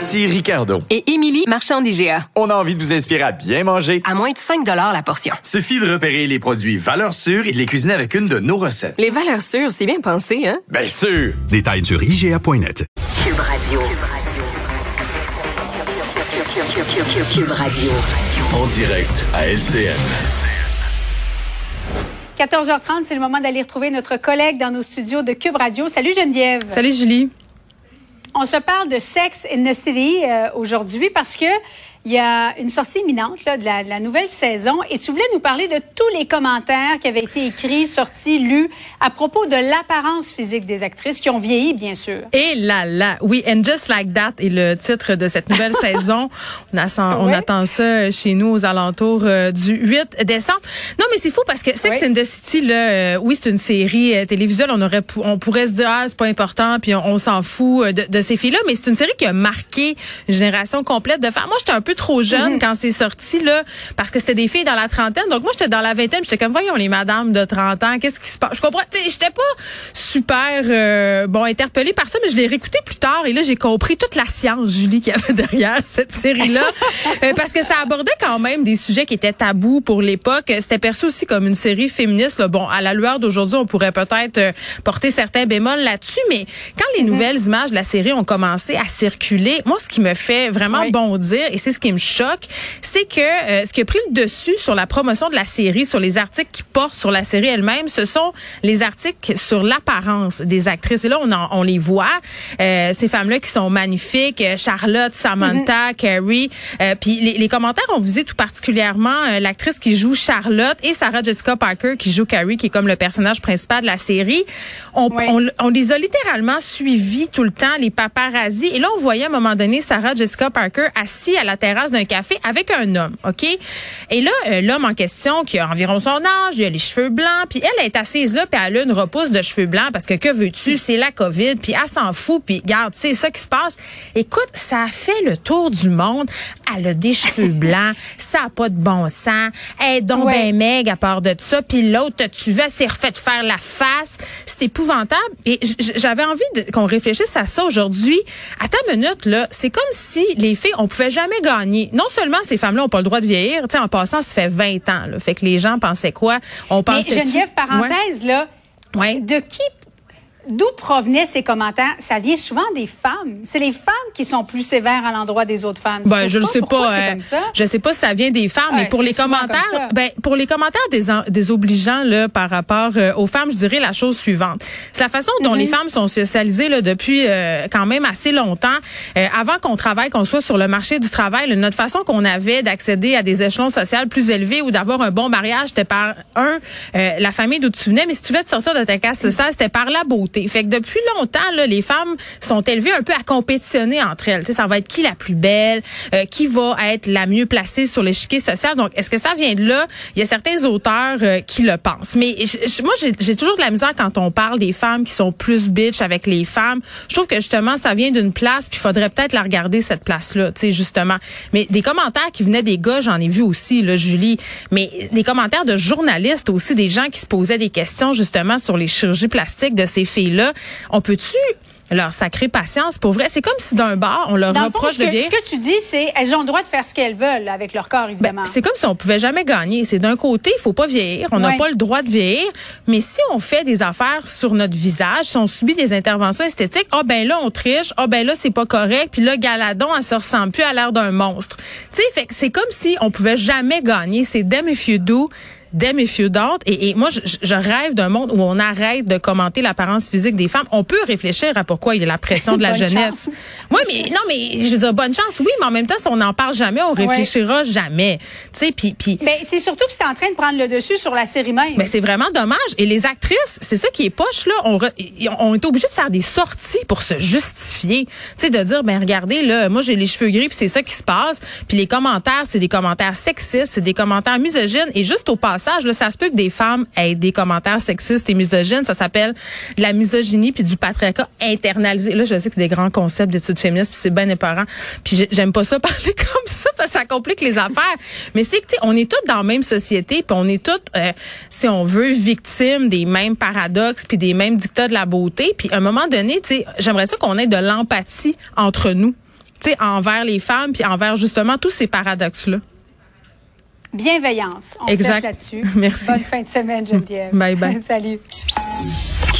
Ici Ricardo. Et Émilie, marchand d'IGA. On a envie de vous inspirer à bien manger. À moins de 5 la portion. Suffit de repérer les produits valeurs sûres et de les cuisiner avec une de nos recettes. Les valeurs sûres, c'est bien pensé, hein? Bien sûr! Détails sur IGA.net. Cube Radio. Cube Radio. En direct à LCN. 14h30, c'est le moment d'aller retrouver notre collègue dans nos studios de Cube Radio. Salut Geneviève. Salut Julie. On se parle de Sex in the City euh, aujourd'hui parce que il y a une sortie imminente là, de, la, de, la, nouvelle saison et tu voulais nous parler de tous les commentaires qui avaient été écrits, sortis, lus à propos de l'apparence physique des actrices qui ont vieilli, bien sûr. Et là là, oui, and just like that est le titre de cette nouvelle saison. On, attend, on attend ça chez nous aux alentours euh, du 8 décembre. Non, mais c'est fou parce que Sex oui. in the City, là, euh, oui, c'est une série euh, télévisuelle. On aurait, on pourrait se dire ah c'est pas important, puis on, on s'en fout de, de ces filles-là, mais c'est une série qui a marqué une génération complète de femmes. Moi, j'étais un peu trop jeune mm -hmm. quand c'est sorti là parce que c'était des filles dans la trentaine. Donc moi j'étais dans la vingtaine, j'étais comme voyons les madames de 30 ans, qu'est-ce qui se passe? Je comprends, tu sais, j'étais pas super euh, bon interpellée par ça, mais je l'ai réécouté plus tard et là j'ai compris toute la science Julie qu'il y avait derrière cette série là euh, parce que ça abordait quand même des sujets qui étaient tabous pour l'époque. C'était perçu aussi comme une série féministe. Là. Bon, à la lueur d'aujourd'hui, on pourrait peut-être euh, porter certains bémols là-dessus, mais quand les mm -hmm. nouvelles images de la série ont commencé à circuler, moi ce qui me fait vraiment oui. bondir et c'est ce qui me choque, c'est que euh, ce qui a pris le dessus sur la promotion de la série, sur les articles qui portent sur la série elle-même, ce sont les articles sur l'apparence des actrices. Et là, on, en, on les voit, euh, ces femmes-là qui sont magnifiques, Charlotte, Samantha, mm -hmm. Carrie. Euh, puis les, les, commentaires ont visé tout particulièrement euh, l'actrice qui joue Charlotte et Sarah Jessica Parker qui joue Carrie, qui est comme le personnage principal de la série. On, oui. on, on les a littéralement suivis tout le temps, les paparazzi. Et là, on voyait à un moment donné Sarah Jessica Parker assis à la terrasse d'un café avec un homme, OK? Et là, euh, l'homme en question, qui a environ son âge, il a les cheveux blancs, puis elle est assise là, puis elle a une repousse de cheveux blancs, parce que que veux-tu, c'est la COVID, puis elle s'en fout, puis regarde, c'est ça qui se passe. Écoute, ça a fait le tour du monde. Elle a des cheveux blancs, ça a pas de bon sens, elle est donc ouais. ben meg à part de ça, puis l'autre, tu vas, s'est refait faire la face. C'est épouvantable. Et j'avais envie qu'on réfléchisse à ça aujourd'hui. À ta minute, là, c'est comme si les filles, on pouvait jamais gagner. Non seulement ces femmes-là n'ont pas le droit de vieillir. Tu sais, en passant, ça fait 20 ans. Là. Fait que les gens pensaient quoi? On pensait. Mais Geneviève, parenthèse, ouais. là. Ouais. De qui D'où provenaient ces commentaires? Ça vient souvent des femmes. C'est les femmes qui sont plus sévères à l'endroit des autres femmes. Ben, je ne sais pas. Euh, je sais pas si ça vient des femmes, ouais, mais pour les commentaires, ben, pour les commentaires des, désobligeants là, par rapport euh, aux femmes, je dirais la chose suivante. C'est la façon dont mm -hmm. les femmes sont socialisées là, depuis euh, quand même assez longtemps. Euh, avant qu'on travaille, qu'on soit sur le marché du travail, là, notre façon qu'on avait d'accéder à des échelons sociaux plus élevés ou d'avoir un bon mariage, c'était par un, la famille d'où tu venais, mais si tu voulais te sortir de ta casse sociale, c'était par la beauté. Fait que depuis longtemps, là, les femmes sont élevées un peu à compétitionner entre elles. T'sais, ça va être qui la plus belle, euh, qui va être la mieux placée sur l'échiquier social. Donc, est-ce que ça vient de là? Il y a certains auteurs euh, qui le pensent. Mais moi, j'ai toujours de la misère quand on parle des femmes qui sont plus bitch avec les femmes. Je trouve que justement, ça vient d'une place, puis il faudrait peut-être la regarder, cette place-là, tu sais, justement. Mais des commentaires qui venaient des gars, j'en ai vu aussi, là, Julie. Mais des commentaires de journalistes aussi, des gens qui se posaient des questions, justement, sur les chirurgies plastiques de ces filles là on peut-tu leur sacrer patience? Pour vrai. C'est comme si d'un bar, on leur Dans reproche fond, de vieillir. Ce que tu dis, c'est elles ont le droit de faire ce qu'elles veulent avec leur corps, évidemment. Ben, c'est comme si on pouvait jamais gagner. C'est d'un côté, il faut pas vieillir. On n'a ouais. pas le droit de vieillir. Mais si on fait des affaires sur notre visage, si on subit des interventions esthétiques, ah oh, ben là, on triche. Ah oh, ben là, c'est pas correct. Puis là, Galadon, elle se ressemble plus à l'air d'un monstre. Tu sais, fait c'est comme si on pouvait jamais gagner. C'est damn if you do You don't. Et, et moi, je, je rêve d'un monde où on arrête de commenter l'apparence physique des femmes. On peut réfléchir à pourquoi il y a la pression de la jeunesse. chance. Oui, mais non, mais je veux dire, bonne chance, oui, mais en même temps, si on n'en parle jamais, on réfléchira jamais. Tu sais, puis, puis Mais c'est surtout que c'est en train de prendre le dessus sur la série même. mais c'est vraiment dommage. Et les actrices, c'est ça qui est poche, là. On, re- on est obligé de faire des sorties pour se justifier. Tu sais, de dire, ben regardez, là, moi, j'ai les cheveux gris, puis c'est ça qui se passe. Puis les commentaires, c'est des commentaires sexistes, c'est des commentaires misogynes. Et juste au passage, ça se peut que des femmes aient des commentaires sexistes et misogynes. Ça s'appelle de la misogynie puis du patriarcat internalisé. Là, je sais que c'est des grands concepts d'études féministes, puis c'est bien épeurant. Puis j'ai- j'aime pas ça parler comme ça, parce que ça complique les affaires. Mais c'est que, tu on est toutes dans la même société, puis on est toutes, euh, si on veut, victimes des mêmes paradoxes, puis des mêmes dictats de la beauté. Puis à un moment donné, tu sais, j'aimerais ça qu'on ait de l'empathie entre nous, tu envers les femmes, puis envers justement tous ces paradoxes-là. Bienveillance. On Exact. se laisse là-dessus. Merci. Bonne fin de semaine, Geneviève. Bye bye. Salut.